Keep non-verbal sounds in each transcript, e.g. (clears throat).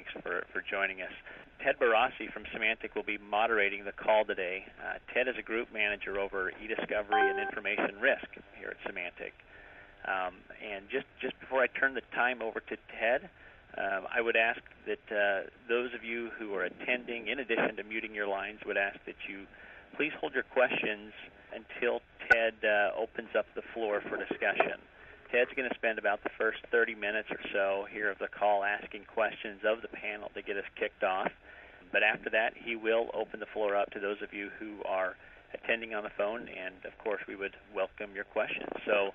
Thanks for, for joining us. Ted Barassi from Symantec will be moderating the call today. Uh, Ted is a group manager over e-discovery and information risk here at Symantec. Um, and just, just before I turn the time over to Ted, um, I would ask that uh, those of you who are attending, in addition to muting your lines, would ask that you please hold your questions until Ted uh, opens up the floor for discussion. Ted's going to spend about the first 30 minutes or so here of the call asking questions of the panel to get us kicked off. But after that, he will open the floor up to those of you who are attending on the phone, and of course, we would welcome your questions. So,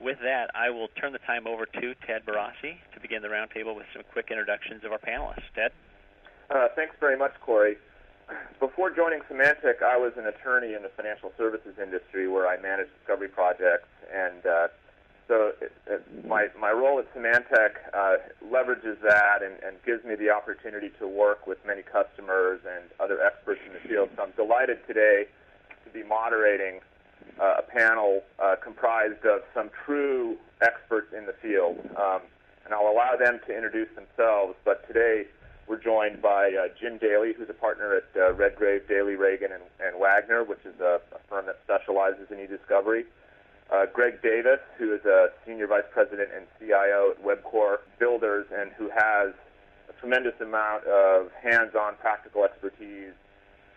with that, I will turn the time over to Ted Barassi to begin the roundtable with some quick introductions of our panelists. Ted? Uh, thanks very much, Corey. Before joining Symantec, I was an attorney in the financial services industry where I managed discovery projects and uh, so it, it, my my role at Symantec uh, leverages that and, and gives me the opportunity to work with many customers and other experts in the field. So I'm delighted today to be moderating uh, a panel uh, comprised of some true experts in the field, um, and I'll allow them to introduce themselves. But today we're joined by uh, Jim Daley, who's a partner at uh, Redgrave, Daley, Ragan, and, and Wagner, which is a, a firm that specializes in e-discovery uh, Greg Davis, who is a senior vice president and CIO at Webcor Builders, and who has a tremendous amount of hands-on practical expertise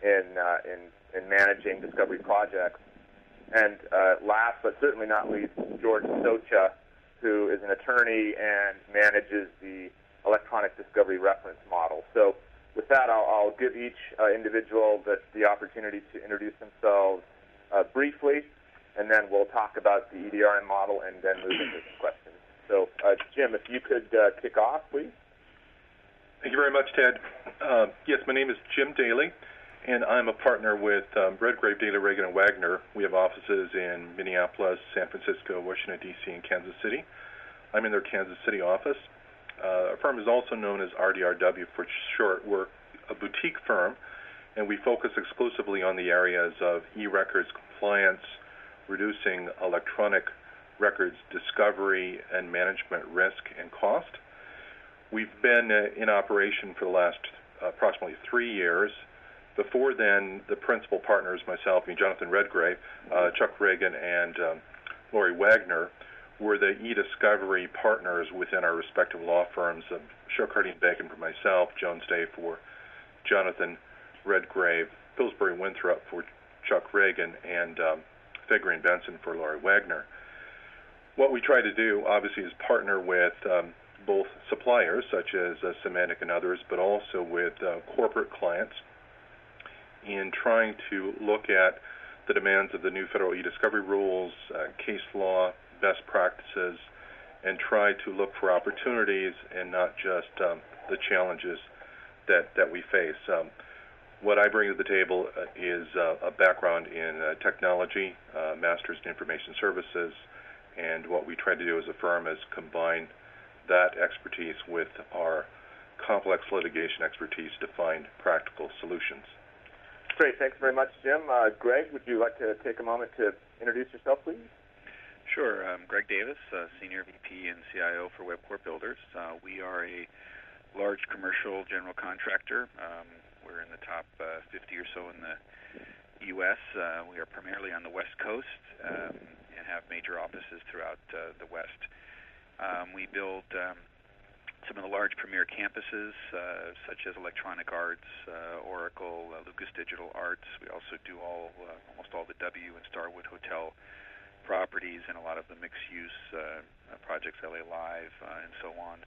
in uh, in, in managing discovery projects. And uh, last but certainly not least, George Socha, who is an attorney and manages the electronic discovery reference model. So, with that, I'll, I'll give each uh, individual the, the opportunity to introduce themselves uh, briefly and then we'll talk about the EDRM model and then move into some questions. So, uh, Jim, if you could uh, kick off, please. Thank you very much, Ted. Uh, yes, my name is Jim Daley, and I'm a partner with um, Redgrave, Daley, Ragan, and Wagner. We have offices in Minneapolis, San Francisco, Washington, D.C., and Kansas City. I'm in their Kansas City office. Uh, our firm is also known as RDRW for short. We're a boutique firm, and we focus exclusively on the areas of e-records compliance, reducing electronic records discovery and management risk and cost. We've been uh, in operation for the last uh, approximately three years. Before then, the principal partners, myself and Jonathan Redgrave, uh, Chuck Ragan, and um, Lori Wagner, were the e-discovery partners within our respective law firms of Shook Hardy Bacon for myself, Jones Day for Jonathan Redgrave, Pillsbury Winthrop for Chuck Ragan, and um, And Benson for Lori Wagner. What we try to do, obviously, is partner with um, both suppliers, such as uh, Symantec and others, but also with uh, corporate clients in trying to look at the demands of the new federal e-discovery rules, uh, case law, best practices, and try to look for opportunities and not just um, the challenges that, that we face. Um, what I bring to the table uh, is uh, a background in uh, technology, uh, master's in information services, and what we try to do as a firm is combine that expertise with our complex litigation expertise to find practical solutions. Great, thanks very much, Jim. Uh, Greg, would you like to take a moment to introduce yourself, please? Sure. I'm Greg Davis, uh, Senior VP and CIO for Webcor Builders. we are a large commercial general contractor. Um, we're in the top uh, 50 or so in the U.S. Uh, we are primarily on the West Coast um, and have major offices throughout uh, the West. Um, we build um, some of the large premier campuses, uh, such as Electronic Arts, uh, Oracle, uh, Lucas Digital Arts. We also do all, uh, almost all the W and Starwood Hotel properties and a lot of the mixed-use uh, uh, projects, LA Live, uh, and so on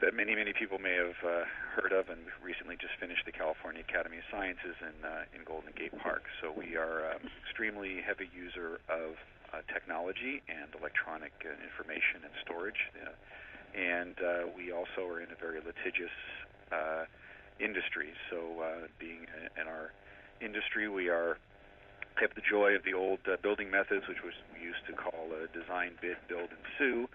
that many many people may have uh, heard of, and recently just finished the California Academy of Sciences in uh, in Golden Gate Park. So we are um, extremely heavy user of uh, technology and electronic uh, information and storage, uh, and uh, we also are in a very litigious uh, industry. So uh, being in our industry, we are have the joy of the old uh, building methods, which was we used to call uh, design, bid, build, and sue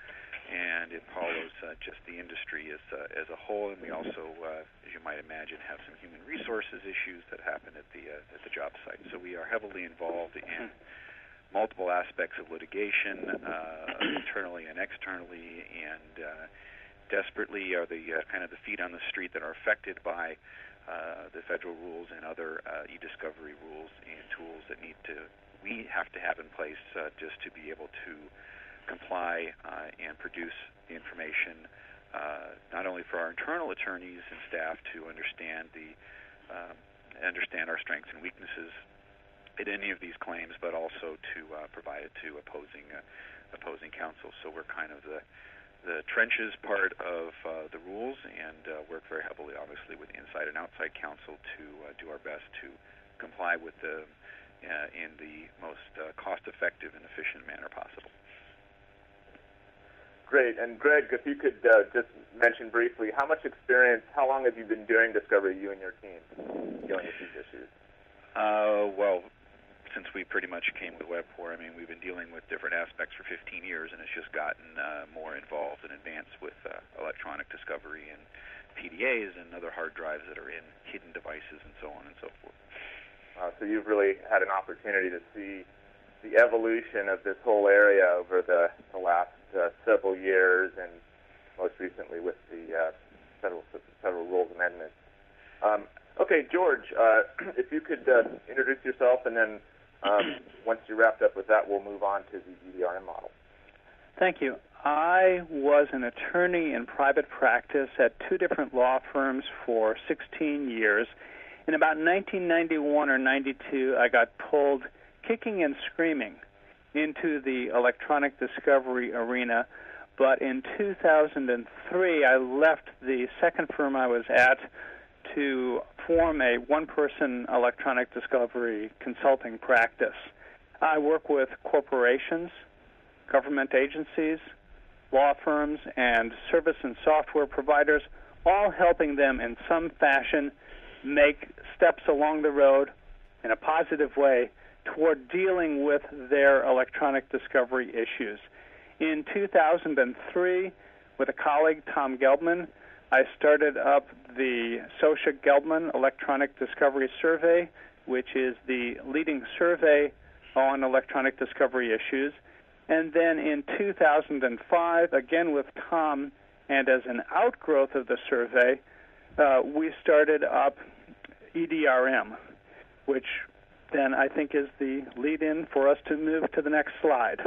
and it follows uh, just the industry as uh, as a whole. And we also, uh, as you might imagine, have some human resources issues that happen at the uh, at the job site. So we are heavily involved in multiple aspects of litigation, uh, (clears throat) internally and externally, and uh, desperately are the uh, kind of the feet on the street that are affected by uh, the federal rules and other uh, e-discovery rules and tools that need to we have to have in place uh, just to be able to comply uh, and produce the information uh, not only for our internal attorneys and staff to understand the uh, understand our strengths and weaknesses in any of these claims, but also to provide it to opposing opposing counsel. So we're kind of the the trenches part of uh, the rules and uh, work very heavily, obviously, with inside and outside counsel to uh, do our best to comply with the in the most cost-effective and efficient manner possible. Great. And Greg, if you could uh, just mention briefly, how much experience, how long have you been doing discovery, you and your team, dealing with these issues? Uh, well, since we pretty much came with Webcor, I mean, we've been dealing with different aspects for 15 years, and it's just gotten uh, more involved and advanced with uh, electronic discovery and PDAs and other hard drives that are in hidden devices and so on and so forth. Uh, so you've really had an opportunity to see the evolution of this whole area over the, the last uh, several years, and most recently with the uh, federal federal rules amendment. Um, okay, George, uh, (clears throat) if you could uh, introduce yourself and then um, (clears throat) once you're wrapped up with that, we'll move on to the EDRM model. Thank you. I was an attorney in private practice at two different law firms for 16 years. In about 1991 or 92, I got pulled kicking and screaming into the electronic discovery arena. But in 2003, I left the second firm I was at to form a one person electronic discovery consulting practice. I work with corporations, government agencies, law firms, and service and software providers, all helping them in some fashion make steps along the road in a positive way toward dealing with their electronic discovery issues. In 2003, with a colleague, Tom Gelbmann, I started up the Socha Gelbmann Electronic Discovery Survey, which is the leading survey on electronic discovery issues. And then in 2005, again with Tom, and as an outgrowth of the survey, uh, we started up EDRM, which then I think is the lead in for us to move to the next slide.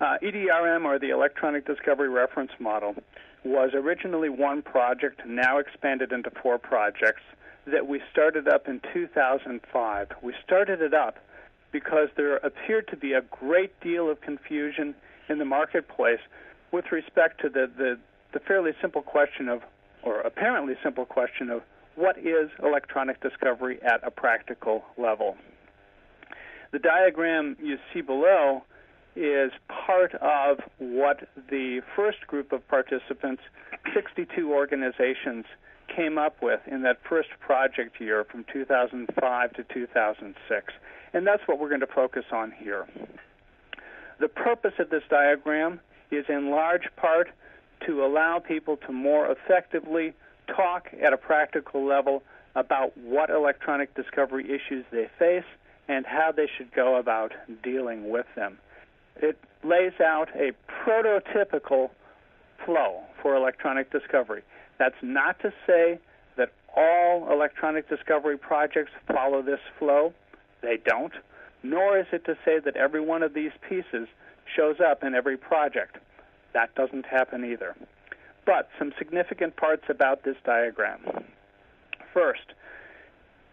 Uh, EDRM, or the Electronic Discovery Reference Model, was originally one project, now expanded into four projects that we started up in 2005. We started it up because there appeared to be a great deal of confusion in the marketplace with respect to the, the, the fairly simple question of, or apparently simple question of, what is electronic discovery at a practical level? The diagram you see below is part of what the first group of participants, 62 organizations, came up with in that first project year from 2005 to 2006. And that's what we're going to focus on here. The purpose of this diagram is in large part to allow people to more effectively talk at a practical level about what electronic discovery issues they face and how they should go about dealing with them it lays out a prototypical flow for electronic discovery. That's not to say that all electronic discovery projects follow this flow. They don't. Nor is it to say that every one of these pieces shows up in every project. That doesn't happen either. But some significant parts about this diagram. First,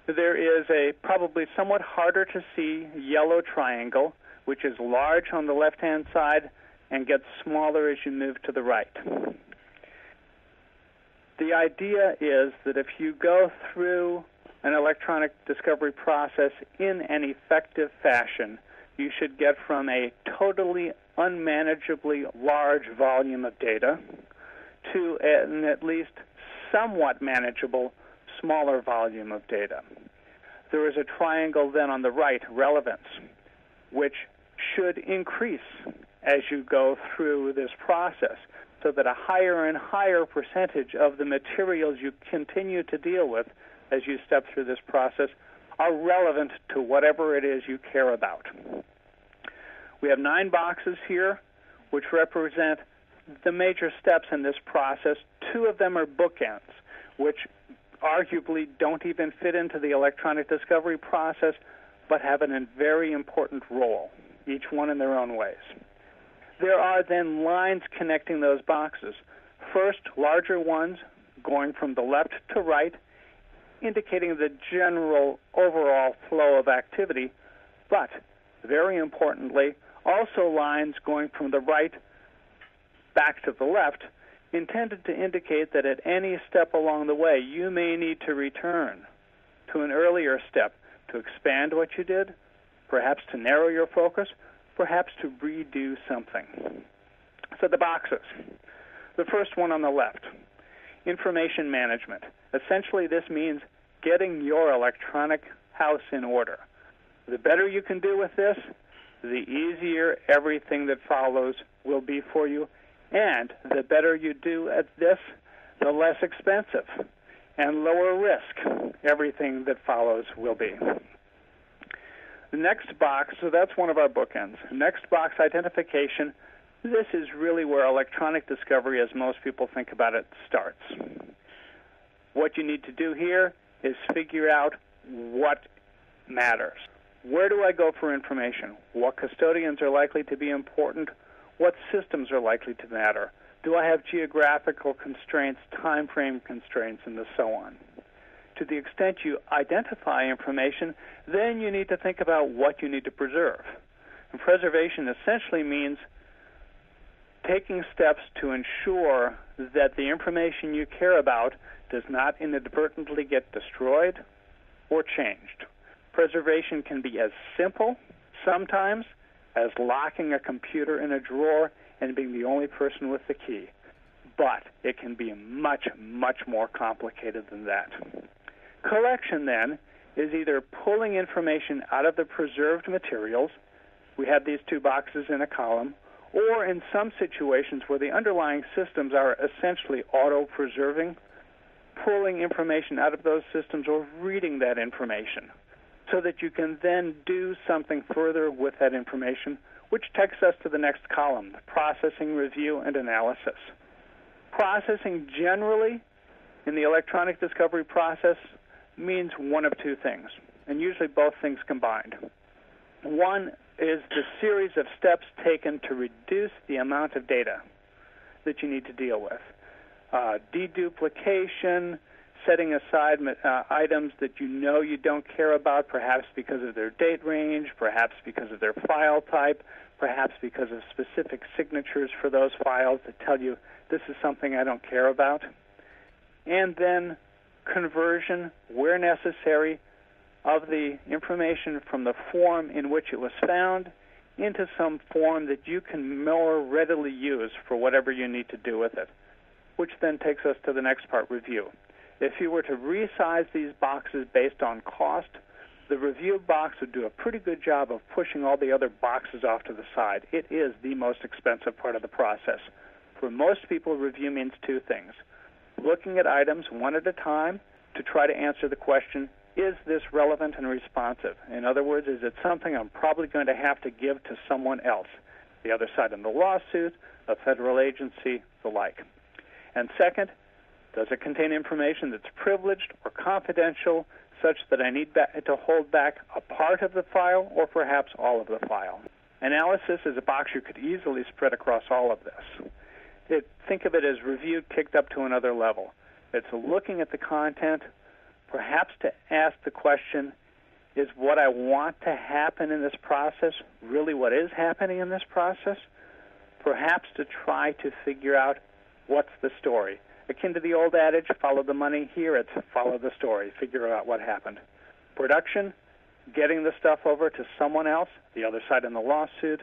there is a probably somewhat harder to see yellow triangle which is large on the left hand side and gets smaller as you move to the right. The idea is that if you go through an electronic discovery process in an effective fashion, you should get from a totally unmanageably large volume of data to an at least somewhat manageable smaller volume of data. There is a triangle then on the right, relevance, which should increase as you go through this process so that a higher and higher percentage of the materials you continue to deal with as you step through this process are relevant to whatever it is you care about. We have nine boxes here which represent the major steps in this process. Two of them are bookends, which arguably don't even fit into the electronic discovery process, but have a very important role, each one in their own ways. There are then lines connecting those boxes. First, larger ones going from the left to right, indicating the general overall flow of activity, but very importantly, also lines going from the right back to the left, intended to indicate that at any step along the way, you may need to return to an earlier step to expand what you did, perhaps to narrow your focus, perhaps to redo something. So the boxes. The first one on the left information management. Essentially, this means getting your electronic house in order. The better you can do with this, the easier everything that follows will be for you. And the better you do at this, the less expensive and lower risk everything that follows will be. The next box, so that's one of our bookends. Next box, identification. This is really where electronic discovery, as most people think about it, starts. What you need to do here is figure out what matters. Where do I go for information? What custodians are likely to be important? What systems are likely to matter? Do I have geographical constraints, time frame constraints, and so on? To the extent you identify information, then you need to think about what you need to preserve. And preservation essentially means taking steps to ensure that the information you care about does not inadvertently get destroyed or changed. Preservation can be as simple sometimes as locking a computer in a drawer and being the only person with the key. But it can be much, much more complicated than that. Collection, then, is either pulling information out of the preserved materials, we have these two boxes in a column, or in some situations where the underlying systems are essentially auto preserving, pulling information out of those systems or reading that information so that you can then do something further with that information, which takes us to the next column processing, review, and analysis. Processing generally in the electronic discovery process means one of two things, and usually both things combined. One is the series of steps taken to reduce the amount of data that you need to deal with. Uh, deduplication, setting aside uh, items that you know you don't care about, perhaps because of their date range, perhaps because of their file type, perhaps because of specific signatures for those files that tell you this is something I don't care about. And then conversion, where necessary, of the information from the form in which it was found into some form that you can more readily use for whatever you need to do with it. Which then takes us to the next part review. If you were to resize these boxes based on cost, the review box would do a pretty good job of pushing all the other boxes off to the side. It is the most expensive part of the process. For most people, review means two things looking at items one at a time to try to answer the question is this relevant and responsive? In other words, is it something I'm probably going to have to give to someone else? The other side in the lawsuit, a federal agency, the like. And second, does it contain information that's privileged or confidential such that I need to hold back a part of the file or perhaps all of the file? Analysis is a box you could easily spread across all of this. It, think of it as review kicked up to another level. It's looking at the content, perhaps to ask the question is what I want to happen in this process really what is happening in this process? Perhaps to try to figure out what's the story. Akin to the old adage, follow the money, here it's follow the story, figure out what happened. Production, getting the stuff over to someone else, the other side in the lawsuit,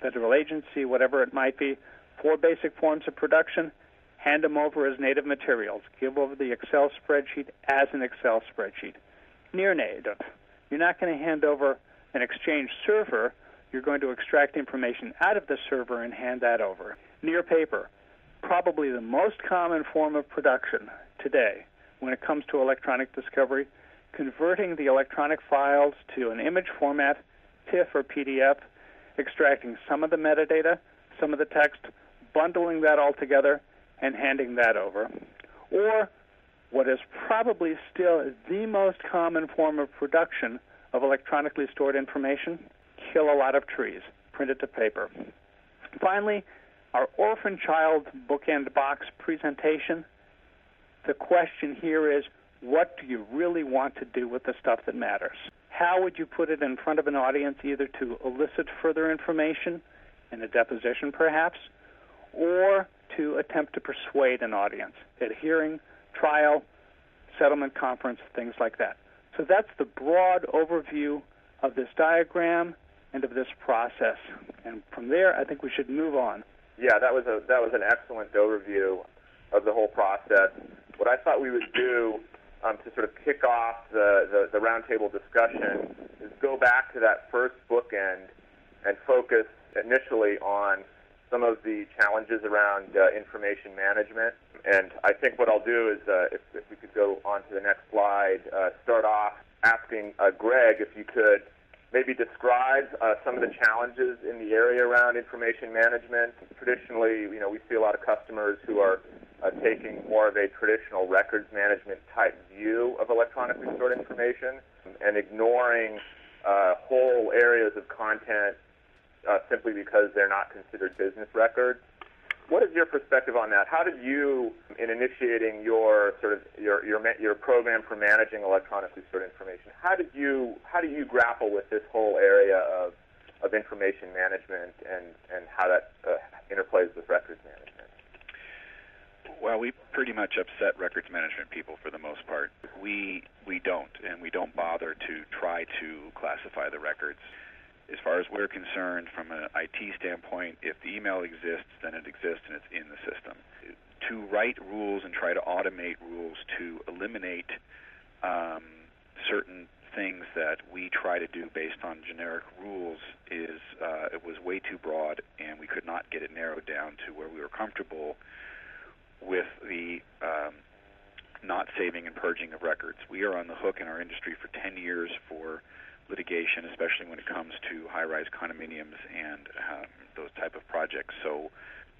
federal agency, whatever it might be. Four basic forms of production hand them over as native materials. Give over the Excel spreadsheet as an Excel spreadsheet. Near native. You're not going to hand over an Exchange server. You're going to extract information out of the server and hand that over. Near paper. Probably the most common form of production today when it comes to electronic discovery, converting the electronic files to an image format, TIFF or PDF, extracting some of the metadata, some of the text, bundling that all together and handing that over. Or what is probably still the most common form of production of electronically stored information kill a lot of trees, print it to paper. Finally, our orphan child bookend box presentation. The question here is what do you really want to do with the stuff that matters? How would you put it in front of an audience, either to elicit further information in a deposition perhaps, or to attempt to persuade an audience at hearing, trial, settlement conference, things like that. So that's the broad overview of this diagram and of this process. And from there, I think we should move on. Yeah, that was a that was an excellent overview of the whole process. What I thought we would do um, to sort of kick off the, the, the roundtable discussion is go back to that first bookend and focus initially on some of the challenges around uh, information management. And I think what I'll do is, uh, if, if, we could go on to the next slide, uh, start off asking uh, Greg if you could maybe describe uh, some of the challenges in the area around information management. Traditionally, you know, we see a lot of customers who are uh, taking more of a traditional records management type view of electronically stored information and ignoring whole areas of content uh, simply because they're not considered business records. What is your perspective on that? How did you, in initiating your sort of your your your program for managing electronically stored information, how did you how do you grapple with this whole area of of information management and and how that uh, interplays with records management? Well, we pretty much upset records management people for the most part. We we don't, and we don't bother to try to classify the records as far as we're concerned, from an IT standpoint, if the email exists, then it exists and it's in the system. To write rules and try to automate rules to eliminate um, certain things that we try to do based on generic rules is uh, it was way too broad, and we could not get it narrowed down to where we were comfortable with the um, not saving and purging of records. We are on the hook in our industry for 10 years for litigation, especially when it comes to high-rise condominiums and um, those type of projects. So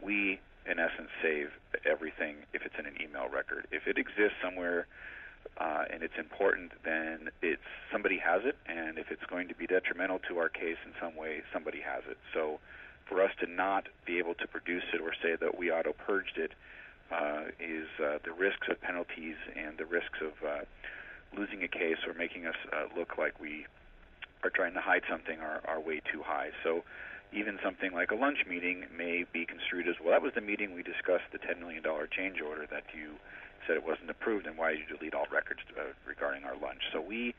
we, in essence, save everything if it's in an email record. If it exists somewhere uh, and it's important, then it's somebody has it, and if it's going to be detrimental to our case in some way, somebody has it. So for us to not be able to produce it or say that we auto purged it uh, is uh, the risks of penalties and the risks of uh, losing a case or making us uh, look like we are trying to hide something are, are way too high. So even something like a lunch meeting may be construed as well. That was the meeting we discussed the $10 million change order that you said it wasn't approved, and why did you delete all records uh, regarding our lunch? So we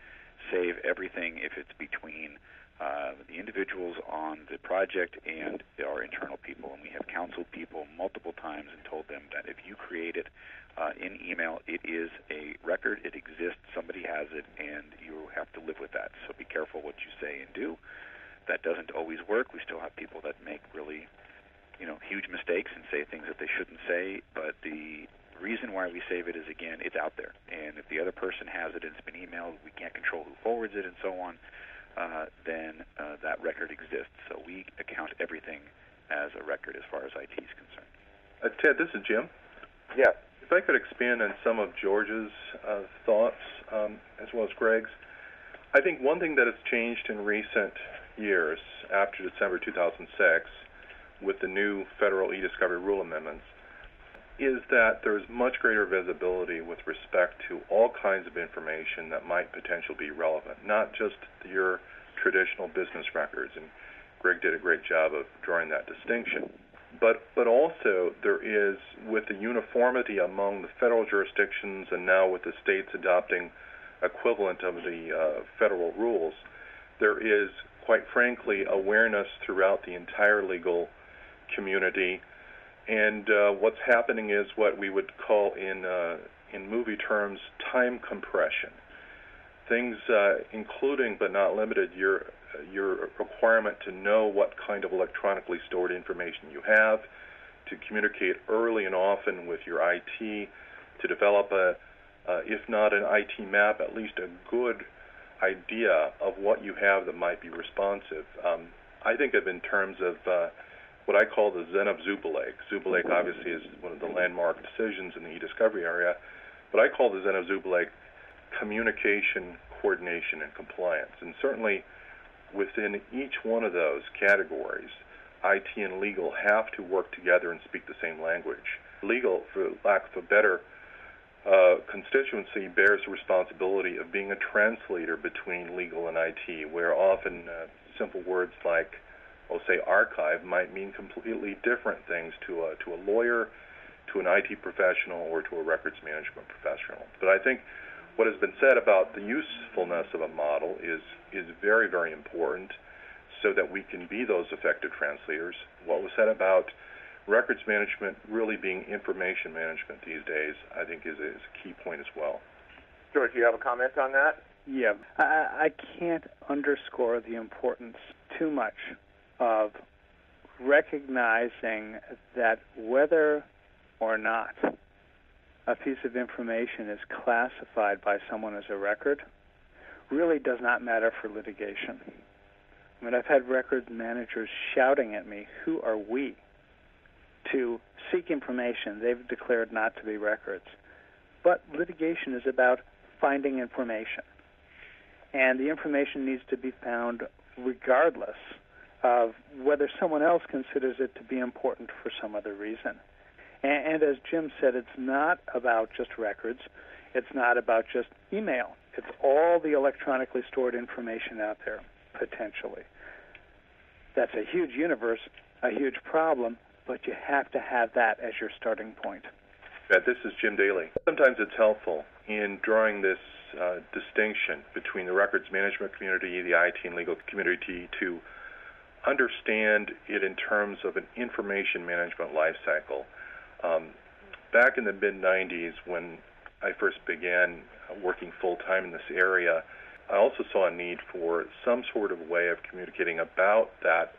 save everything if it's between uh, the individuals on the project and our internal people. And we have counseled people multiple times and told them that if you create it uh, in email. It is a record. It exists. Somebody has it, and you have to live with that. So be careful what you say and do. That doesn't always work. We still have people that make really, you know, huge mistakes and say things that they shouldn't say. But the reason why we save it is again, it's out there, and if the other person has it and it's been emailed, we can't control who forwards it and so on. Uh, then uh, that record exists. So we account everything as a record as far as IT is concerned. Uh, Ted, this is Jim. Yes. If I could expand on some of George's uh, thoughts um, as well as Greg's, I think one thing that has changed in recent years after December 2006 with the new federal e-discovery rule amendments is that there's much greater visibility with respect to all kinds of information that might potentially be relevant, not just your traditional business records. And Greg did a great job of drawing that distinction but but also there is with the uniformity among the federal jurisdictions and now with the states adopting equivalent of the uh, federal rules, there is quite frankly awareness throughout the entire legal community. And uh, what's happening is what we would call in uh, in movie terms time compression. Things, uh, including but not limited your your requirement to know what kind of electronically stored information you have, to communicate early and often with your IT, to develop a, uh, if not an IT map, at least a good idea of what you have that might be responsive. Um, I think of in terms of uh, what I call the Zen of Zubulake. Zuba Lake obviously is one of the landmark decisions in the e-discovery area, but I call the Zen of Zubulake communication, coordination, and compliance. And certainly within each one of those categories, IT and legal have to work together and speak the same language. Legal, for lack of a better uh, constituency, bears the responsibility of being a translator between legal and IT, where often uh, simple words like well, say archive might mean completely different things to a to a lawyer, to an IT professional, or to a records management professional. But I think what has been said about the usefulness of a model is is very very important, so that we can be those effective translators. What was said about records management really being information management these days, I think is, is a key point as well. George, do you have a comment on that? Yeah, I, I can't underscore the importance too much of recognizing that whether or not a piece of information is classified by someone as a record really does not matter for litigation. I mean, I've had record managers shouting at me, Who are we to seek information they've declared not to be records? But litigation is about finding information. And the information needs to be found regardless of whether someone else considers it to be important for some other reason. And, and as Jim said, it's not about just records. It's not about just email. It's all the electronically stored information out there, potentially. That's a huge universe, a huge problem, but you have to have that as your starting point. Yeah, this is Jim Daley. Sometimes it's helpful in drawing this uh, distinction between the records management community, the IT and legal community, to understand it in terms of an information management lifecycle. Um, back in the mid 90s, when I first began working full time in this area, I also saw a need for some sort of way of communicating about that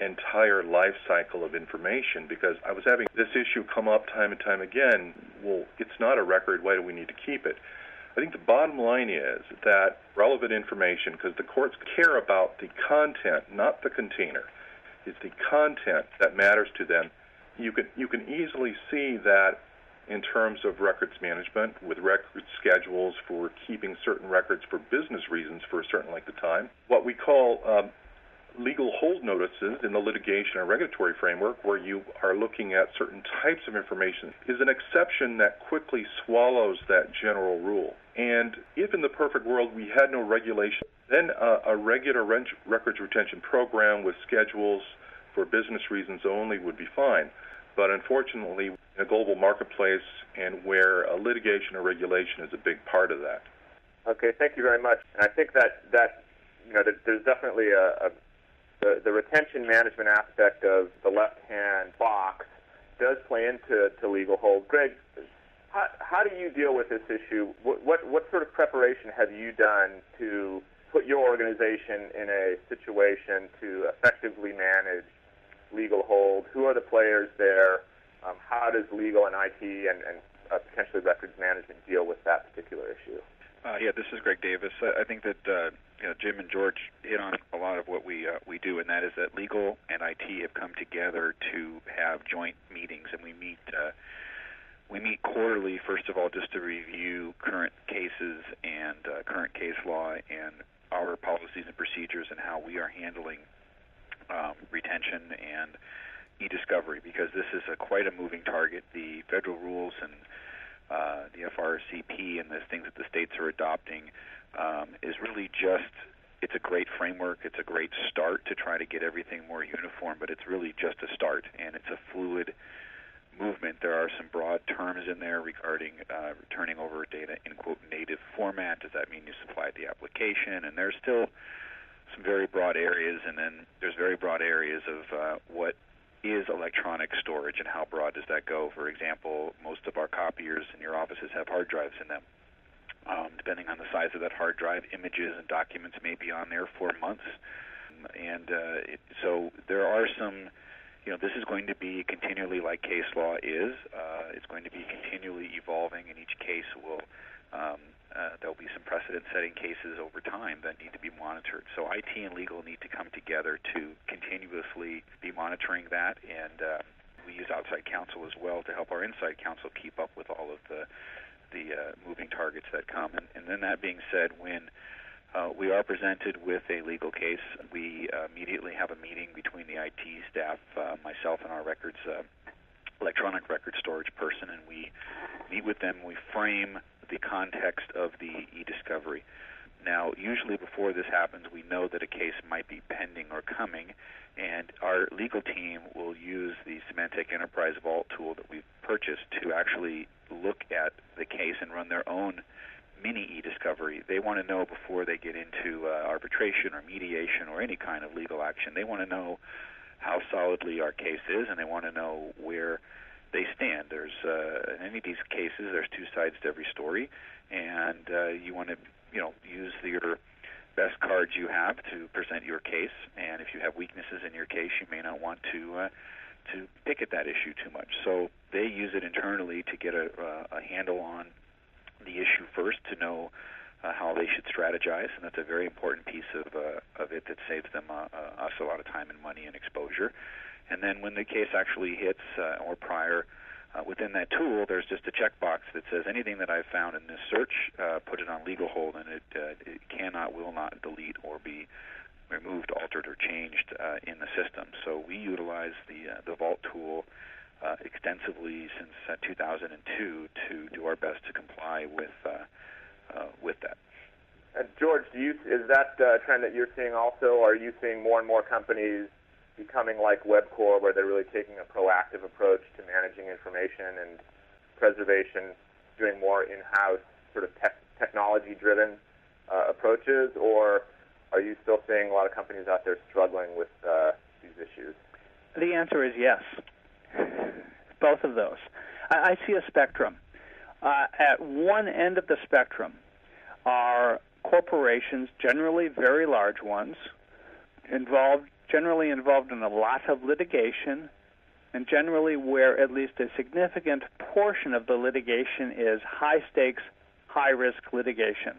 entire life cycle of information because I was having this issue come up time and time again. Well, it's not a record. Why do we need to keep it? I think the bottom line is that relevant information, because the courts care about the content, not the container. It's the content that matters to them. You can you can easily see that in terms of records management with record schedules for keeping certain records for business reasons for a certain length of time. What we call um, legal hold notices in the litigation and regulatory framework, where you are looking at certain types of information, is an exception that quickly swallows that general rule. And if in the perfect world we had no regulation, then uh, a regular records retention program with schedules for business reasons only would be fine. But unfortunately, in a global marketplace and where a litigation or regulation is a big part of that. Okay, thank you very much. And I think that that you know there's definitely a, a the, the retention management aspect of the left-hand box does play into to legal hold. Greg, how, how do you deal with this issue? What, what, what sort of preparation have you done to put your organization in a situation to effectively manage legal hold? Who are the players there? Um, how does legal and IT and, and uh, potentially records management deal with that particular issue? Uh, yeah, this is Greg Davis. I, I think that uh, you know, Jim and George hit on a lot of what we uh, we do, and that is that legal and IT have come together to have joint meetings, and we meet uh, we meet quarterly. First of all, just to review current cases and uh, current case law and our policies and procedures and how we are handling um, retention and e-discovery because this is a quite a moving target. The federal rules and uh, the FRCP and the things that the states are adopting um, is really just it's a great framework. It's a great start to try to get everything more uniform, but it's really just a start, and it's a fluid movement. There are some broad terms in there regarding uh, returning over data in quote native format. Does that mean you supplied the application? And there's still some very broad areas, and then there's very broad areas of uh, what is electronic storage and how broad does that go? For example, most of our copiers in your offices have hard drives in them. Um, depending on the size of that hard drive, images and documents may be on there for months. And uh, it, so there are some, you know, this is going to be continually like case law is. Uh, it's going to be continually evolving, and each case will um, uh, there'll be some precedent setting cases over time that need to be monitored. So IT and legal need to come together to continuously be monitoring that, and uh, we use outside counsel as well to help our inside counsel keep up with all of the the uh, moving targets that come. And, and then that being said, when uh, we are presented with a legal case. We uh, immediately have a meeting between the IT staff, uh, myself, and our records uh, electronic record storage person, and we meet with them. We frame the context of the e-discovery. Now, usually before this happens, we know that a case might be pending or coming, and our legal team will use the Symantec Enterprise Vault tool that we've purchased to actually look at the case and run their own mini e-discovery. They want to know before they get into uh, arbitration or mediation or any kind of legal action. They want to know how solidly our case is, and they want to know where they stand. There's uh, in any of these cases, there's two sides to every story, and uh, you want to, you know, use your best cards you have to present your case. And if you have weaknesses in your case, you may not want to uh, to pick at that issue too much. So they use it internally to get a, uh, a handle on the issue first to know uh, how they should strategize, and that's a very important piece of uh, of it that saves them uh, uh, us a lot of time and money and exposure. And then when the case actually hits uh, or prior. Uh, within that tool, there's just a checkbox that says anything that I've found in this search, uh, put it on legal hold, and it, uh, it cannot, will not delete or be removed, altered, or changed uh, in the system. So we utilize the uh, the Vault tool uh, extensively since uh, 2002 to do our best to comply with uh, uh, with that. And George, do you is that uh, trend that you're seeing also? Are you seeing more and more companies becoming like Webcor, where they're really taking a proactive approach to managing information and preservation, doing more in-house sort of tech, technology-driven uh, approaches, or are you still seeing a lot of companies out there struggling with uh, these issues? The answer is yes both of those. I, I see a spectrum. Uh, at one end of the spectrum are corporations, generally very large ones, involved generally involved in a lot of litigation, and generally where at least a significant portion of the litigation is high stakes, high risk litigation.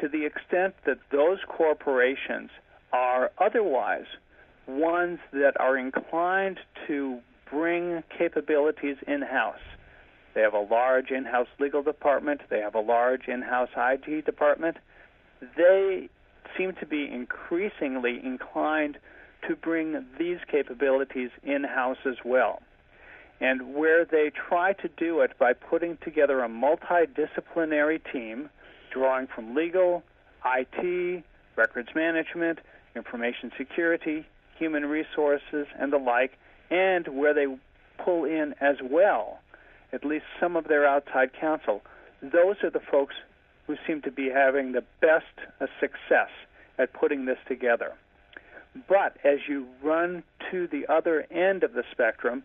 To the extent that those corporations are otherwise ones that are inclined to bring capabilities in house. They have a large in house legal department, they have a large in house IT department. They seem to be increasingly inclined to bring these capabilities in house as well. And where they try to do it by putting together a multidisciplinary team, drawing from legal, IT, records management, information security, human resources, and the like, and where they pull in as well at least some of their outside counsel, those are the folks who seem to be having the best success at putting this together. But as you run to the other end of the spectrum,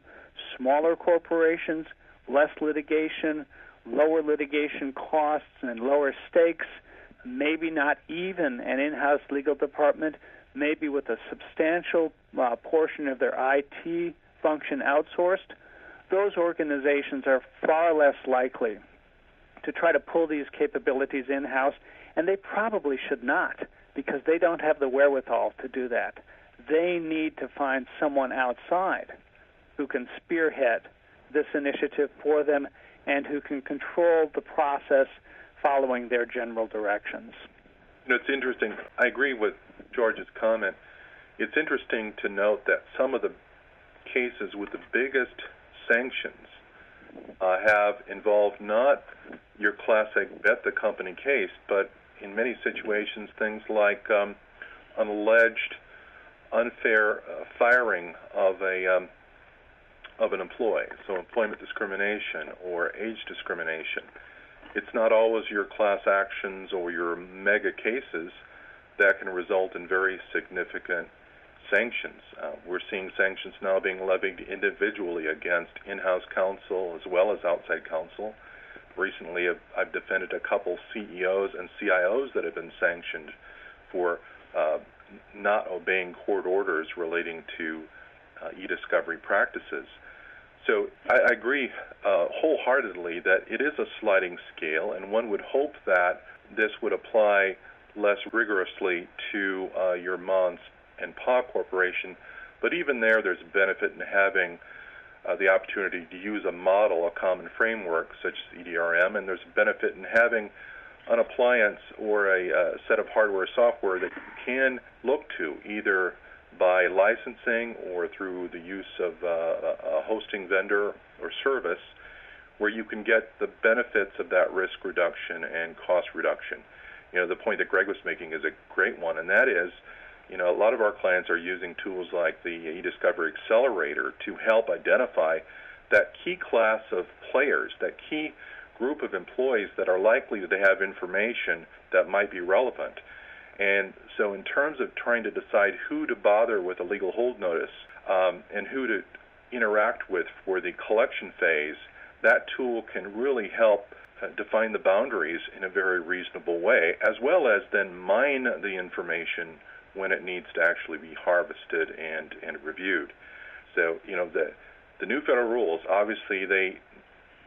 smaller corporations, less litigation, lower litigation costs, and lower stakes, maybe not even an in house legal department, maybe with a substantial uh, portion of their IT function outsourced, those organizations are far less likely to try to pull these capabilities in house, and they probably should not because they don't have the wherewithal to do that. They need to find someone outside who can spearhead this initiative for them and who can control the process following their general directions. You know, it's interesting. I agree with George's comment. It's interesting to note that some of the cases with the biggest sanctions uh, have involved not your classic bet the company case, but in many situations things like um, an alleged unfair uh, firing of a um, of an employee, so employment discrimination or age discrimination. It's not always your class actions or your mega cases that can result in very significant sanctions. Uh, we're seeing sanctions now being levied individually against in-house counsel as well as outside counsel. Recently, I've, I've defended a couple CEOs and CIOs that have been sanctioned for uh, not obeying court orders relating to uh, e-discovery practices. So I, I agree uh, wholeheartedly that it is a sliding scale, and one would hope that this would apply less rigorously to uh, your Mons and Pa corporation. But even there, there's benefit in having uh, the opportunity to use a model, a common framework such as EDRM, and there's a benefit in having an appliance or a uh, set of hardware software that you can look to either by licensing or through the use of uh, a hosting vendor or service where you can get the benefits of that risk reduction and cost reduction. You know, the point that Greg was making is a great one, and that is, you know, a lot of our clients are using tools like the eDiscovery Accelerator to help identify that key class of players, that key group of employees that are likely to have information that might be relevant. And so, in terms of trying to decide who to bother with a legal hold notice um, and who to interact with for the collection phase, that tool can really help uh, define the boundaries in a very reasonable way, as well as then mine the information when it needs to actually be harvested and, and reviewed. So, you know, the the new federal rules obviously they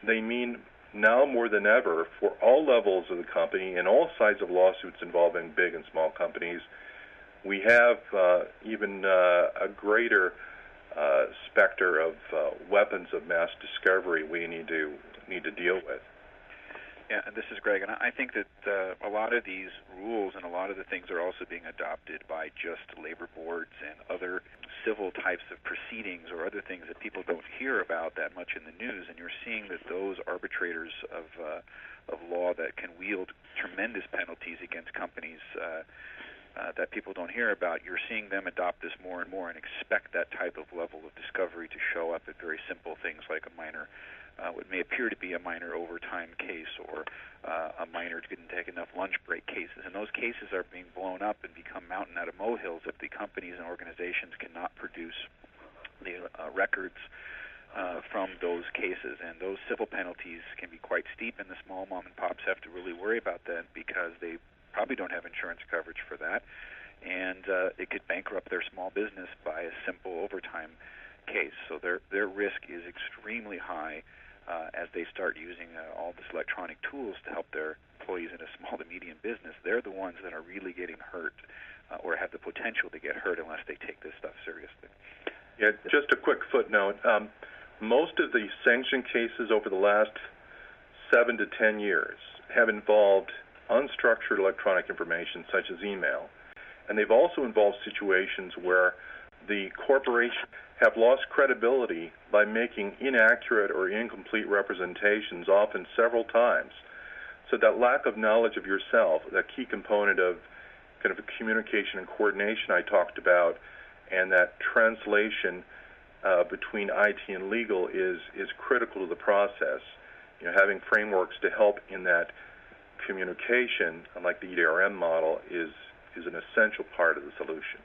they mean now more than ever for all levels of the company and all sides of lawsuits involving big and small companies. We have uh, even uh, a greater uh, specter of uh, weapons of mass discovery we need to need to deal with. Yeah, and this is Greg, and I think that uh, a lot of these rules and a lot of the things are also being adopted by just labor boards and other civil types of proceedings or other things that people don't hear about that much in the news. And you're seeing that those arbitrators of uh, of law that can wield tremendous penalties against companies. Uh, uh, that people don't hear about, you're seeing them adopt this more and more and expect that type of level of discovery to show up at very simple things like a minor uh, what may appear to be a minor overtime case or uh, a minor didn't take enough lunch break cases. And those cases are being blown up and become mountain out of molehills if the companies and organizations cannot produce the uh, records uh, from those cases. And those civil penalties can be quite steep, and the small mom and pops have to really worry about that because they probably don't have insurance coverage for that. And uh, it could bankrupt their small business by a simple overtime case. So their their risk is extremely high uh, as they start using uh, all these electronic tools to help their employees in a small to medium business, they're the ones that are really getting hurt uh, or have the potential to get hurt unless they take this stuff seriously. Yeah, just a quick footnote. Um, most of the sanction cases over the last seven to ten years have involved unstructured electronic information such as email, and they've also involved situations where the corporation have lost credibility by making inaccurate or incomplete representations, often several times. So that lack of knowledge of yourself, that key component of kind of communication and coordination I talked about, and that translation uh, between IT and legal is is critical to the process. You know, having frameworks to help in that communication, unlike the EDRM model, is is an essential part of the solution.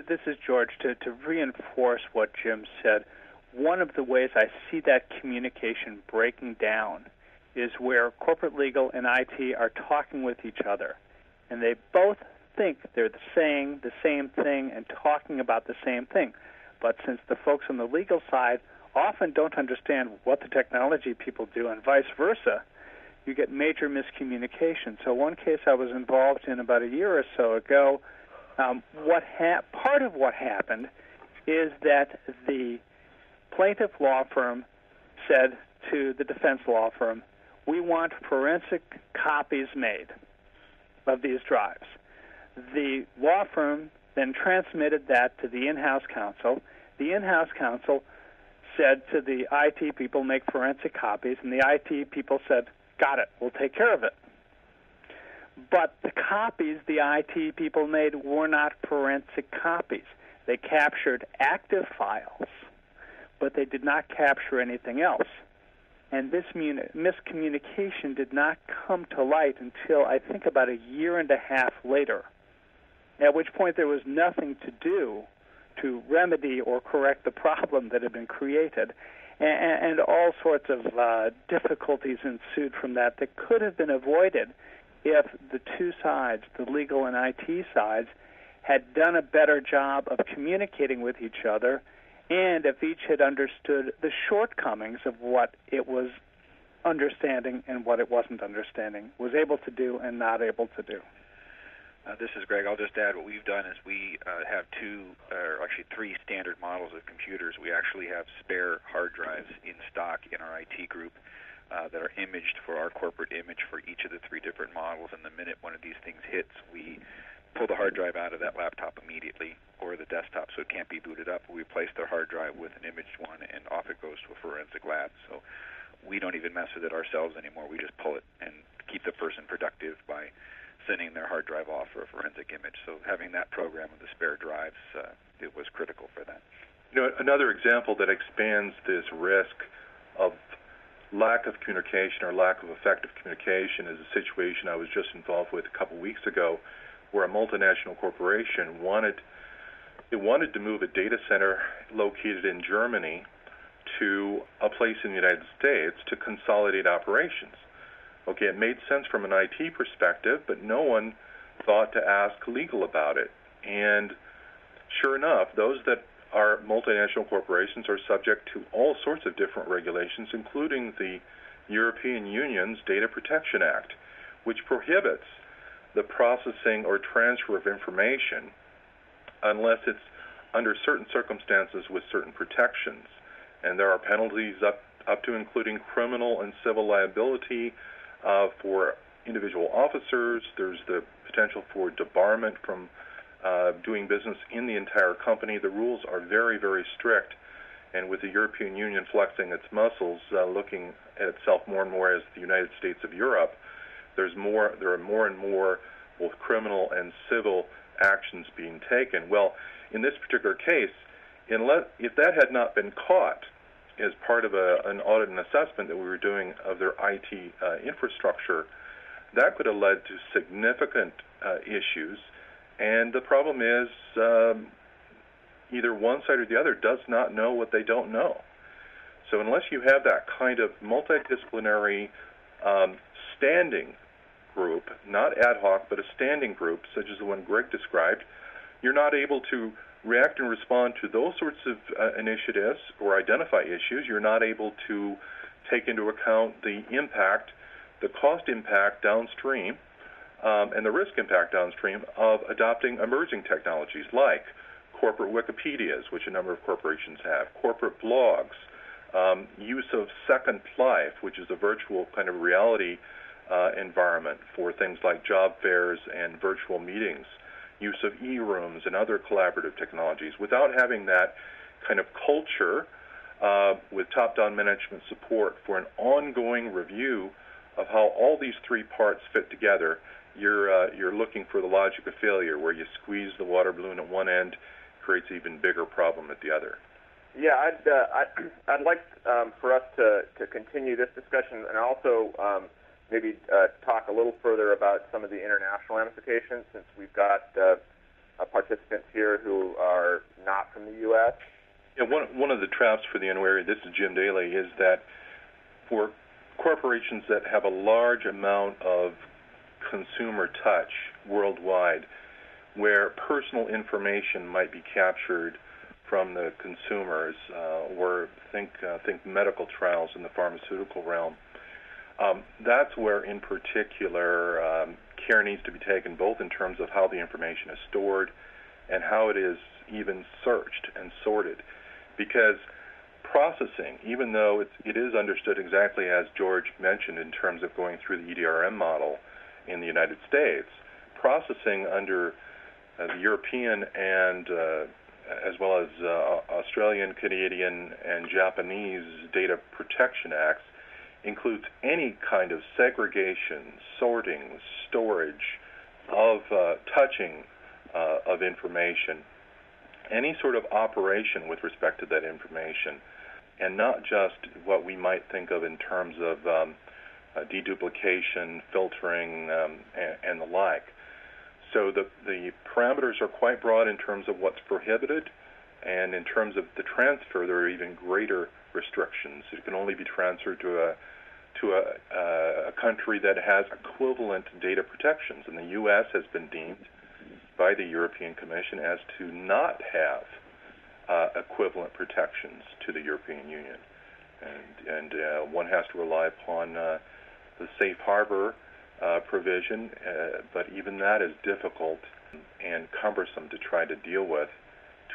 This is George. To, to reinforce what Jim said, one of the ways I see that communication breaking down is where corporate legal and IT are talking with each other, and they both think they're saying the same thing and talking about the same thing. But since the folks on the legal side often don't understand what the technology people do and vice versa, you get major miscommunication. So, one case I was involved in about a year or so ago um, what ha- part of what happened is that the plaintiff law firm said to the defense law firm, "We want forensic copies made of these drives." The law firm then transmitted that to the in-house counsel. The in-house counsel said to the IT people, "Make forensic copies," and the IT people said, "Got it. We'll take care of it." But the copies the IT people made were not forensic copies. They captured active files, but they did not capture anything else. And this miscommunication did not come to light until I think about a year and a half later, at which point there was nothing to do to remedy or correct the problem that had been created. And, and all sorts of uh, difficulties ensued from that that could have been avoided if the two sides, the legal and IT sides, had done a better job of communicating with each other and if each had understood the shortcomings of what it was understanding and what it wasn't understanding, was able to do and not able to do. Uh, this is Greg. I'll just add what we've done is we uh, have two, or actually three standard models of computers. We actually have spare hard drives in stock in our IT group uh, that are imaged for our corporate image for each of the three different models. And the minute one of these things hits, we pull the hard drive out of that laptop immediately or the desktop so it can't be booted up. We replace the hard drive with an imaged one, and off it goes to a forensic lab. So we don't even mess with it ourselves anymore. We just pull it and keep the person productive by sending their hard drive off for a forensic image. So having that program with the spare drives, uh, it was critical for that. You know, another example that expands this risk of lack of communication or lack of effective communication is a situation I was just involved with a couple weeks ago, where a multinational corporation wanted it wanted to move a data center located in Germany to a place in the United States to consolidate operations. Okay, it made sense from an IT perspective, but no one thought to ask legal about it. And sure enough, those that are multinational corporations are subject to all sorts of different regulations, including the European Union's Data Protection Act, which prohibits the processing or transfer of information unless it's under certain circumstances with certain protections. And there are penalties up, up to including criminal and civil liability uh, for individual officers. There's the potential for debarment from uh, doing business in the entire company. The rules are very, very strict. And with the European Union flexing its muscles, uh, looking at itself more and more as the United States of Europe, there's more. There are more and more both criminal and civil actions being taken. Well, in this particular case, unless, if that had not been caught as part of a, an audit and assessment that we were doing of their IT uh, infrastructure, that could have led to significant uh, issues. And the problem is um, either one side or the other does not know what they don't know. So unless you have that kind of multidisciplinary um, standing group, not ad hoc, but a standing group, such as the one Greg described, you're not able to react and respond to those sorts of uh, initiatives or identify issues. You're not able to take into account the impact, the cost impact downstream, um, and the risk impact downstream of adopting emerging technologies like corporate Wikipedias, which a number of corporations have, corporate blogs, um, use of Second Life, which is a virtual kind of reality uh, environment for things like job fairs and virtual meetings, use of e-rooms and other collaborative technologies. Without having that kind of culture uh, with top-down management support for an ongoing review of how all these three parts fit together, you're uh, you're looking for the logic of failure, where you squeeze the water balloon at one end, creates an even bigger problem at the other. Yeah, I'd uh, I'd, I'd like um, for us to to continue this discussion and also um, maybe uh, talk a little further about some of the international ramifications, since we've got uh, uh, participants here who are not from the U.S. Yeah, one one of the traps for the unwary, this is Jim Daley, is that for corporations that have a large amount of consumer touch worldwide, where personal information might be captured from the consumers, uh, or think uh, think medical trials in the pharmaceutical realm um, that's where, in particular, um, care needs to be taken, both in terms of how the information is stored and how it is even searched and sorted. Because processing, even though it's, it is understood exactly as George mentioned in terms of going through the EDRM model in the United States, processing under uh, the European and uh, as well as uh, Australian, Canadian, and Japanese data protection acts includes any kind of segregation, sorting, storage of uh, touching uh, of information, any sort of operation with respect to that information, and not just what we might think of in terms of um, deduplication, filtering, um, and, and, the like. So the, the parameters are quite broad in terms of what's prohibited, and in terms of the transfer, there are even greater restrictions. It can only be transferred to a to a, a country that has equivalent data protections. And the U.S. has been deemed by the European Commission as to not have uh, equivalent protections to the European Union, and and uh, one has to rely upon uh, the safe harbor uh, provision, uh, but even that is difficult and cumbersome to try to deal with.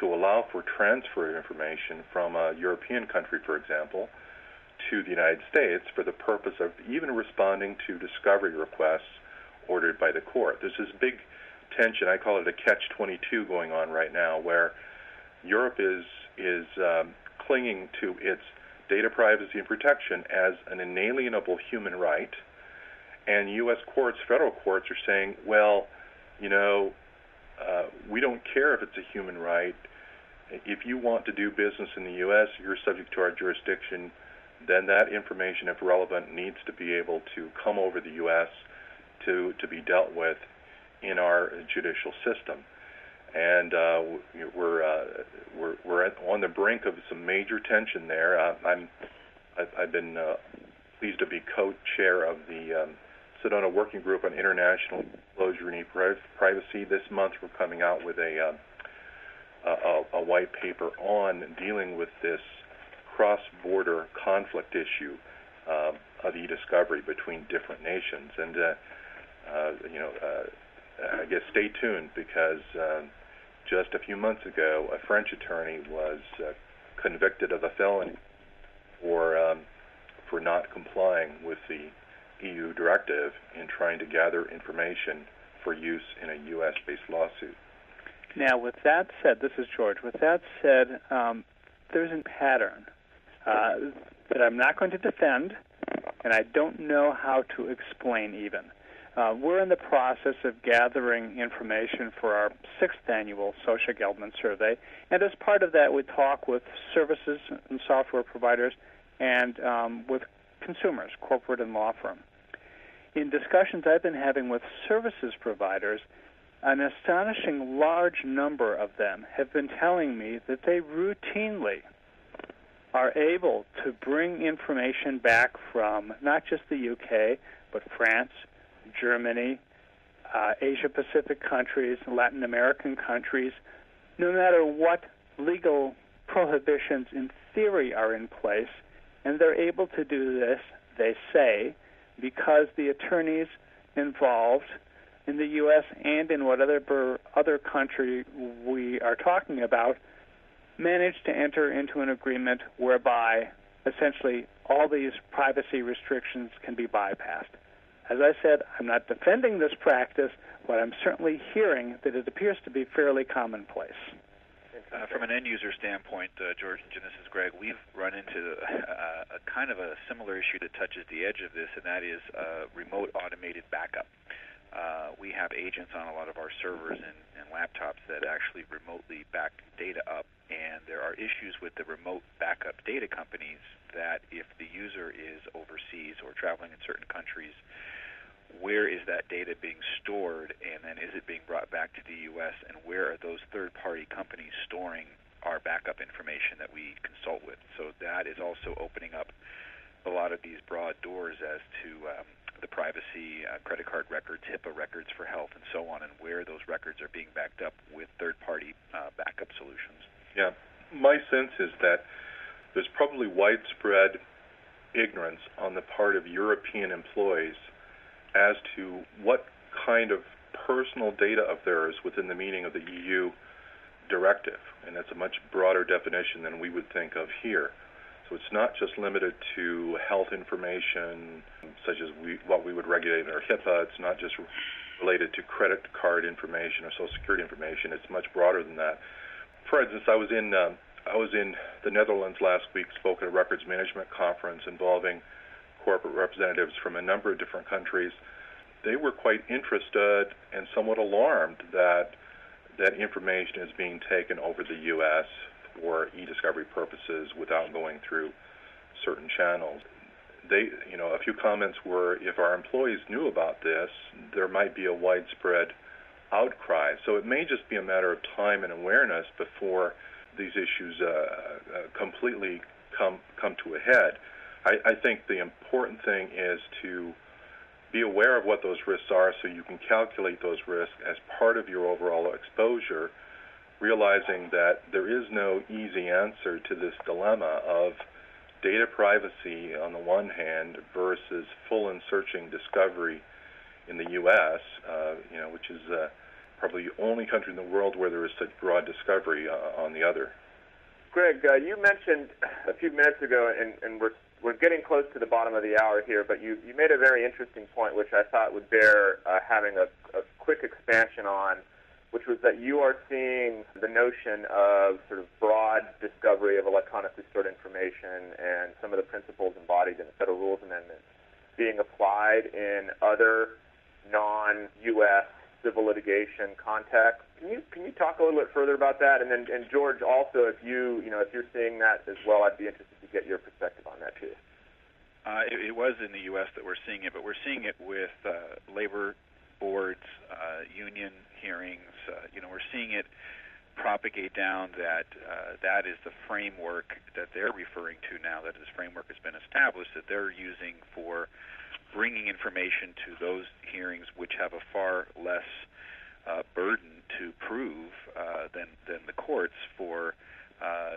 To allow for transfer of information from a European country, for example, to the United States for the purpose of even responding to discovery requests ordered by the court. There's this big tension. I call it a catch-22 going on right now, where Europe is is um, clinging to its data privacy and protection as an inalienable human right, and U.S. courts, federal courts, are saying, well, you know, uh, we don't care if it's a human right. If you want to do business in the U.S., you're subject to our jurisdiction. Then that information, if relevant, needs to be able to come over the U.S. to to be dealt with in our judicial system and uh, we're, uh, we're we're on the brink of some major tension there. Uh, I'm I've, I've been uh, pleased to be co-chair of the um, Sedona Working Group on International Disclosure and Privacy. This month, we're coming out with a, uh, a, a white paper on dealing with this cross-border conflict issue uh, of e-discovery between different nations. And uh, uh, you know, uh, I guess stay tuned because uh, just a few months ago, a French attorney was uh, convicted of a felony for um, for not complying with the EU directive in trying to gather information for use in a U.S.-based lawsuit. Now, with that said, this is George. With that said, um, there's a pattern uh, that I'm not going to defend, and I don't know how to explain even. Uh, we're in the process of gathering information for our sixth annual Socha Gelbmann survey, and as part of that, we talk with services and software providers and um, with consumers, corporate and law firm. In discussions I've been having with services providers, an astonishing large number of them have been telling me that they routinely are able to bring information back from not just the UK, but France, Germany, uh, Asia Pacific countries, Latin American countries, no matter what legal prohibitions in theory are in place, and they're able to do this, they say, because the attorneys involved in the U.S. and in whatever other country we are talking about managed to enter into an agreement whereby essentially all these privacy restrictions can be bypassed. As I said, I'm not defending this practice, but I'm certainly hearing that it appears to be fairly commonplace. Uh, from an end user standpoint, uh, George and Jim, this is Greg. We've run into a, a, kind of a similar issue that touches the edge of this, and that is uh, remote automated backup. Uh, we have agents on a lot of our servers and, and laptops that actually remotely back data up, and there are issues with the remote backup data companies that if the user is overseas or traveling in certain countries, where is that data being stored, and then is it being brought back to the U.S., and where are those third party companies storing our backup information that we consult with? So that is also opening up a lot of these broad doors as to um, the privacy, uh, credit card records, HIPAA records for health, and so on, and where those records are being backed up with third party uh, backup solutions. Yeah. My sense is that there's probably widespread ignorance on the part of European employees as to what kind of personal data of theirs within the meaning of the EU directive, and that's a much broader definition than we would think of here. So it's not just limited to health information, such as we, what we would regulate in our HIPAA. It's not just related to credit card information or Social Security information. It's much broader than that. For instance, I was in uh, I was in the Netherlands last week, spoke at a records management conference involving corporate representatives from a number of different countries, they were quite interested and somewhat alarmed that that information is being taken over the U.S. for e-discovery purposes without going through certain channels. They, you know, a few comments were if our employees knew about this, there might be a widespread outcry. So it may just be a matter of time and awareness before these issues uh, uh, completely come come to a head. I, I think the important thing is to be aware of what those risks are so you can calculate those risks as part of your overall exposure realizing that there is no easy answer to this dilemma of data privacy on the one hand versus full and searching discovery in the U.S., uh, you know, which is uh, probably the only country in the world where there is such broad discovery uh, on the other. Greg, uh, you mentioned a few minutes ago, and, and we're we're getting close to the bottom of the hour here, but you, you made a very interesting point, which I thought would bear uh, having a, a quick expansion on, which was that you are seeing the notion of sort of broad discovery of electronically stored information and some of the principles embodied in the Federal Rules Amendment being applied in other non-U.S. civil litigation contexts. Can you can you talk a little bit further about that? And then and George, also, if you you know if you're seeing that as well, I'd be interested to get your perspective on that too. Uh, it, it was in the U.S. that we're seeing it, but we're seeing it with uh, labor boards, uh, union hearings. Uh, you know, we're seeing it propagate down that uh, that is the framework that they're referring to now. That this framework has been established that they're using for bringing information to those hearings, which have a far less uh, burden to prove uh, than than the courts for uh,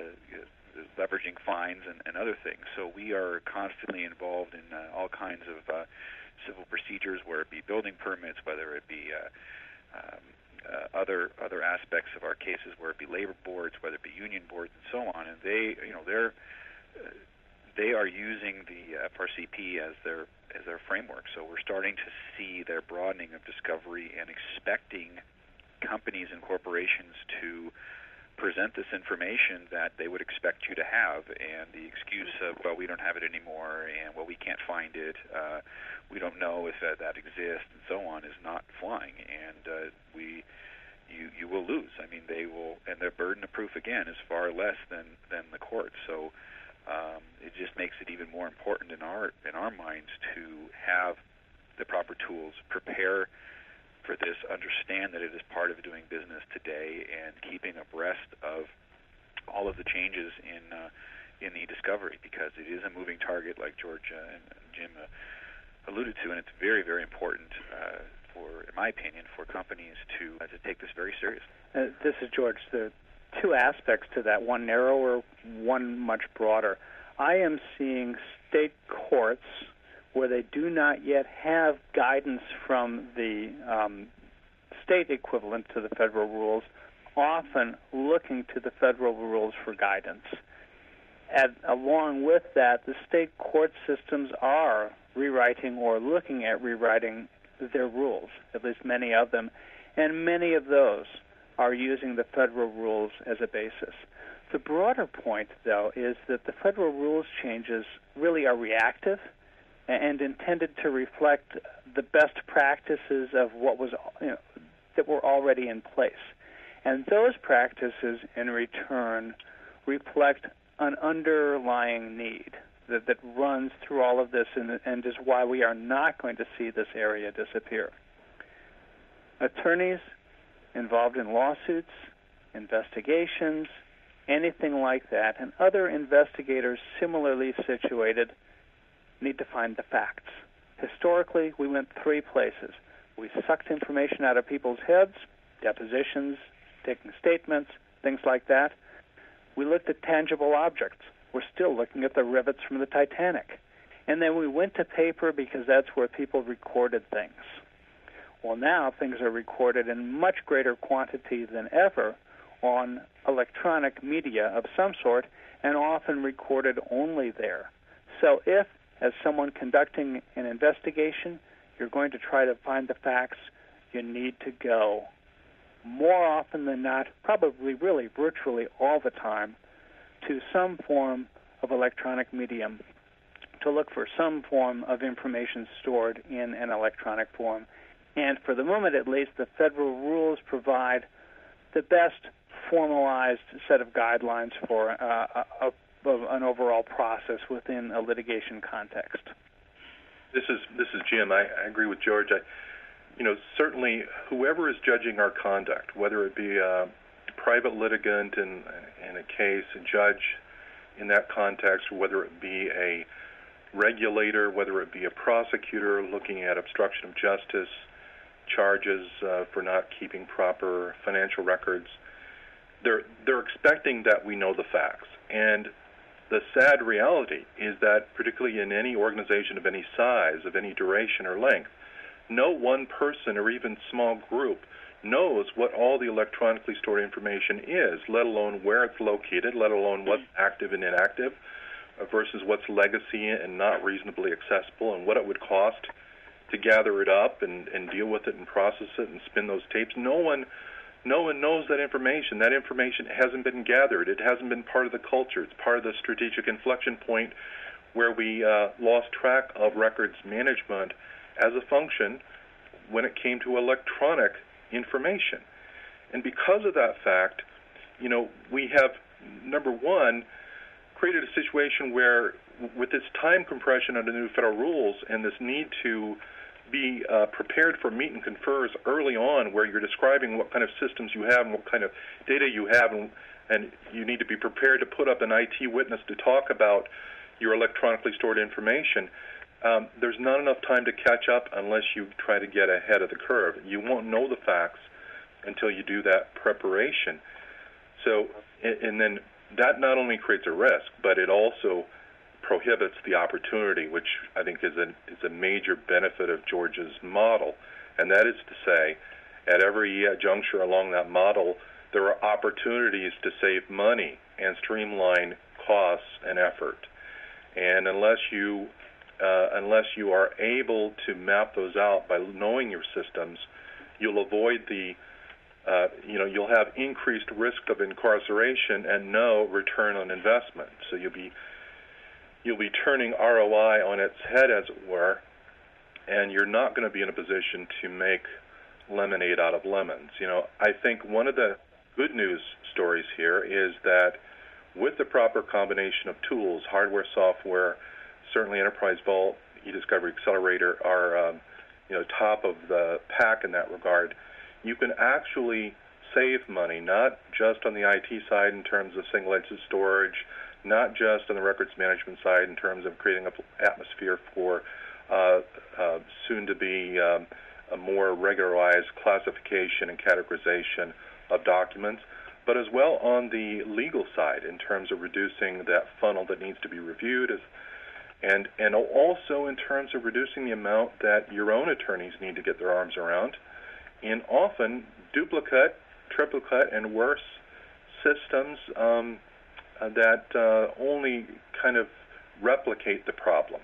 leveraging fines and, and other things. So we are constantly involved in uh, all kinds of uh, civil procedures, whether it be building permits, whether it be uh, um, uh, other other aspects of our cases, whether it be labor boards, whether it be union boards, and so on. And they, you know, they're uh, they are using the FRCP as their as their framework. So we're starting to see their broadening of discovery and expecting companies and corporations to present this information that they would expect you to have, and the excuse of well we don't have it anymore, and well we can't find it, uh, we don't know if that, that exists, and so on, is not flying, and uh, we you you will lose. I mean they will, and their burden of proof again is far less than than the court. So um, it just makes it even more important in our in our minds to have the proper tools, prepare for this, understand that it is part of doing business today, and keeping abreast of all of the changes in uh, in the discovery because it is a moving target, like George uh, and Jim uh, alluded to, and it's very very important. Uh, for, in my opinion, for companies to uh, to take this very seriously. Uh, this is George. The two aspects to that: one narrower, one much broader. I am seeing state courts where they do not yet have guidance from the um, state equivalent to the federal rules, often looking to the federal rules for guidance. And along with that, the state court systems are rewriting or looking at rewriting their rules, at least many of them, and many of those are using the federal rules as a basis. The broader point, though, is that the federal rules changes really are reactive and intended to reflect the best practices of what was you know, that were already in place. And those practices, in return, reflect an underlying need that, that runs through all of this and, and is why we are not going to see this area disappear. Attorneys involved in lawsuits, investigations, anything like that, and other investigators similarly situated need to find the facts. Historically, we went three places. We sucked information out of people's heads, depositions, taking statements, things like that. We looked at tangible objects. We're still looking at the rivets from the Titanic. And then we went to paper because that's where people recorded things. Well, now things are recorded in much greater quantity than ever on electronic media of some sort and often recorded only there. So if as someone conducting an investigation, you're going to try to find the facts, you need to go more often than not, probably really virtually all the time, to some form of electronic medium to look for some form of information stored in an electronic form. And for the moment, at least, the federal rules provide the best formalized set of guidelines for uh, a, of an overall process within a litigation context. This is this is Jim. I, I agree with George. I, you know, certainly whoever is judging our conduct, whether it be a private litigant in in a case, a judge in that context, whether it be a regulator, whether it be a prosecutor looking at obstruction of justice charges uh, for not keeping proper financial records, they're they're expecting that we know the facts. And the sad reality is that, particularly in any organization of any size, of any duration or length, no one person or even small group knows what all the electronically stored information is, let alone where it's located, let alone what's active and inactive uh, versus what's legacy and not reasonably accessible, and what it would cost to gather it up and, and deal with it and process it and spin those tapes. No one no one knows that information. That information hasn't been gathered. It hasn't been part of the culture. It's part of the strategic inflection point where we uh, lost track of records management as a function when it came to electronic information. And because of that fact, you know, we have number one created a situation where, with this time compression under the new federal rules and this need to be uh, prepared for meet and confers early on, where you're describing what kind of systems you have and what kind of data you have, and, and you need to be prepared to put up an IT witness to talk about your electronically stored information. Um, there's not enough time to catch up unless you try to get ahead of the curve. You won't know the facts until you do that preparation. So, and then that not only creates a risk, but it also prohibits the opportunity, which I think is a, is a major benefit of George's model. And that is to say, at every uh, juncture along that model, there are opportunities to save money and streamline costs and effort. And unless you uh, unless you are able to map those out by knowing your systems, you'll avoid the uh, you know you'll have increased risk of incarceration and no return on investment. So you'll be you'll be turning ROI on its head, as it were, and you're not going to be in a position to make lemonade out of lemons. You know, I think one of the good news stories here is that with the proper combination of tools, hardware, software, certainly Enterprise Vault, eDiscovery Accelerator are, um, you know, top of the pack in that regard. You can actually save money, not just on the IT side in terms of single instance storage, not just on the records management side in terms of creating an atmosphere for uh, uh, soon to be um, a more regularized classification and categorization of documents, but as well on the legal side in terms of reducing that funnel that needs to be reviewed, as, and and also in terms of reducing the amount that your own attorneys need to get their arms around, in often duplicate, triplicate, and worse systems um, that uh, only kind of replicate the problem.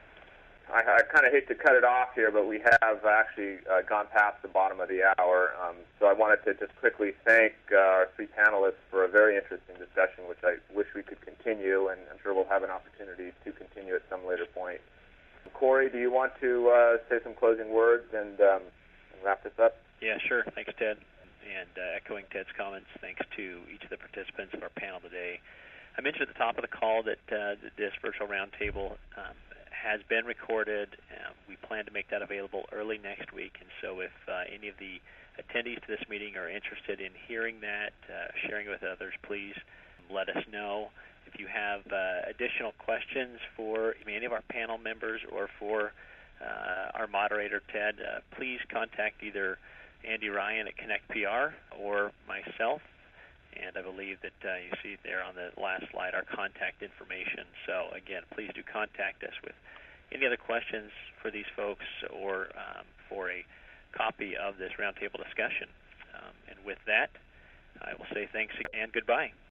I, I kind of hate to cut it off here, but we have actually uh, gone past the bottom of the hour. Um, so I wanted to just quickly thank uh, our three panelists for a very interesting discussion, which I wish we could continue, and I'm sure we'll have an opportunity to continue at some later point. Corey, do you want to uh, say some closing words and, um, and wrap this up? Yeah, sure. Thanks, Ted. And uh, echoing Ted's comments, thanks to each of the participants of our panel today. I mentioned at the top of the call that uh, this virtual roundtable um, has been recorded. Uh, we plan to make that available early next week, and so if uh, any of the attendees to this meeting are interested in hearing that, uh, sharing it with others, please let us know. If you have uh, additional questions for any of our panel members or for uh, our moderator, Ted, please contact either Andy Ryan at Connect PR or myself and I believe that uh, you see there on the last slide our contact information. So again, please do contact us with any other questions for these folks or um, for a copy of this roundtable discussion. Um, and with that, I will say thanks and goodbye.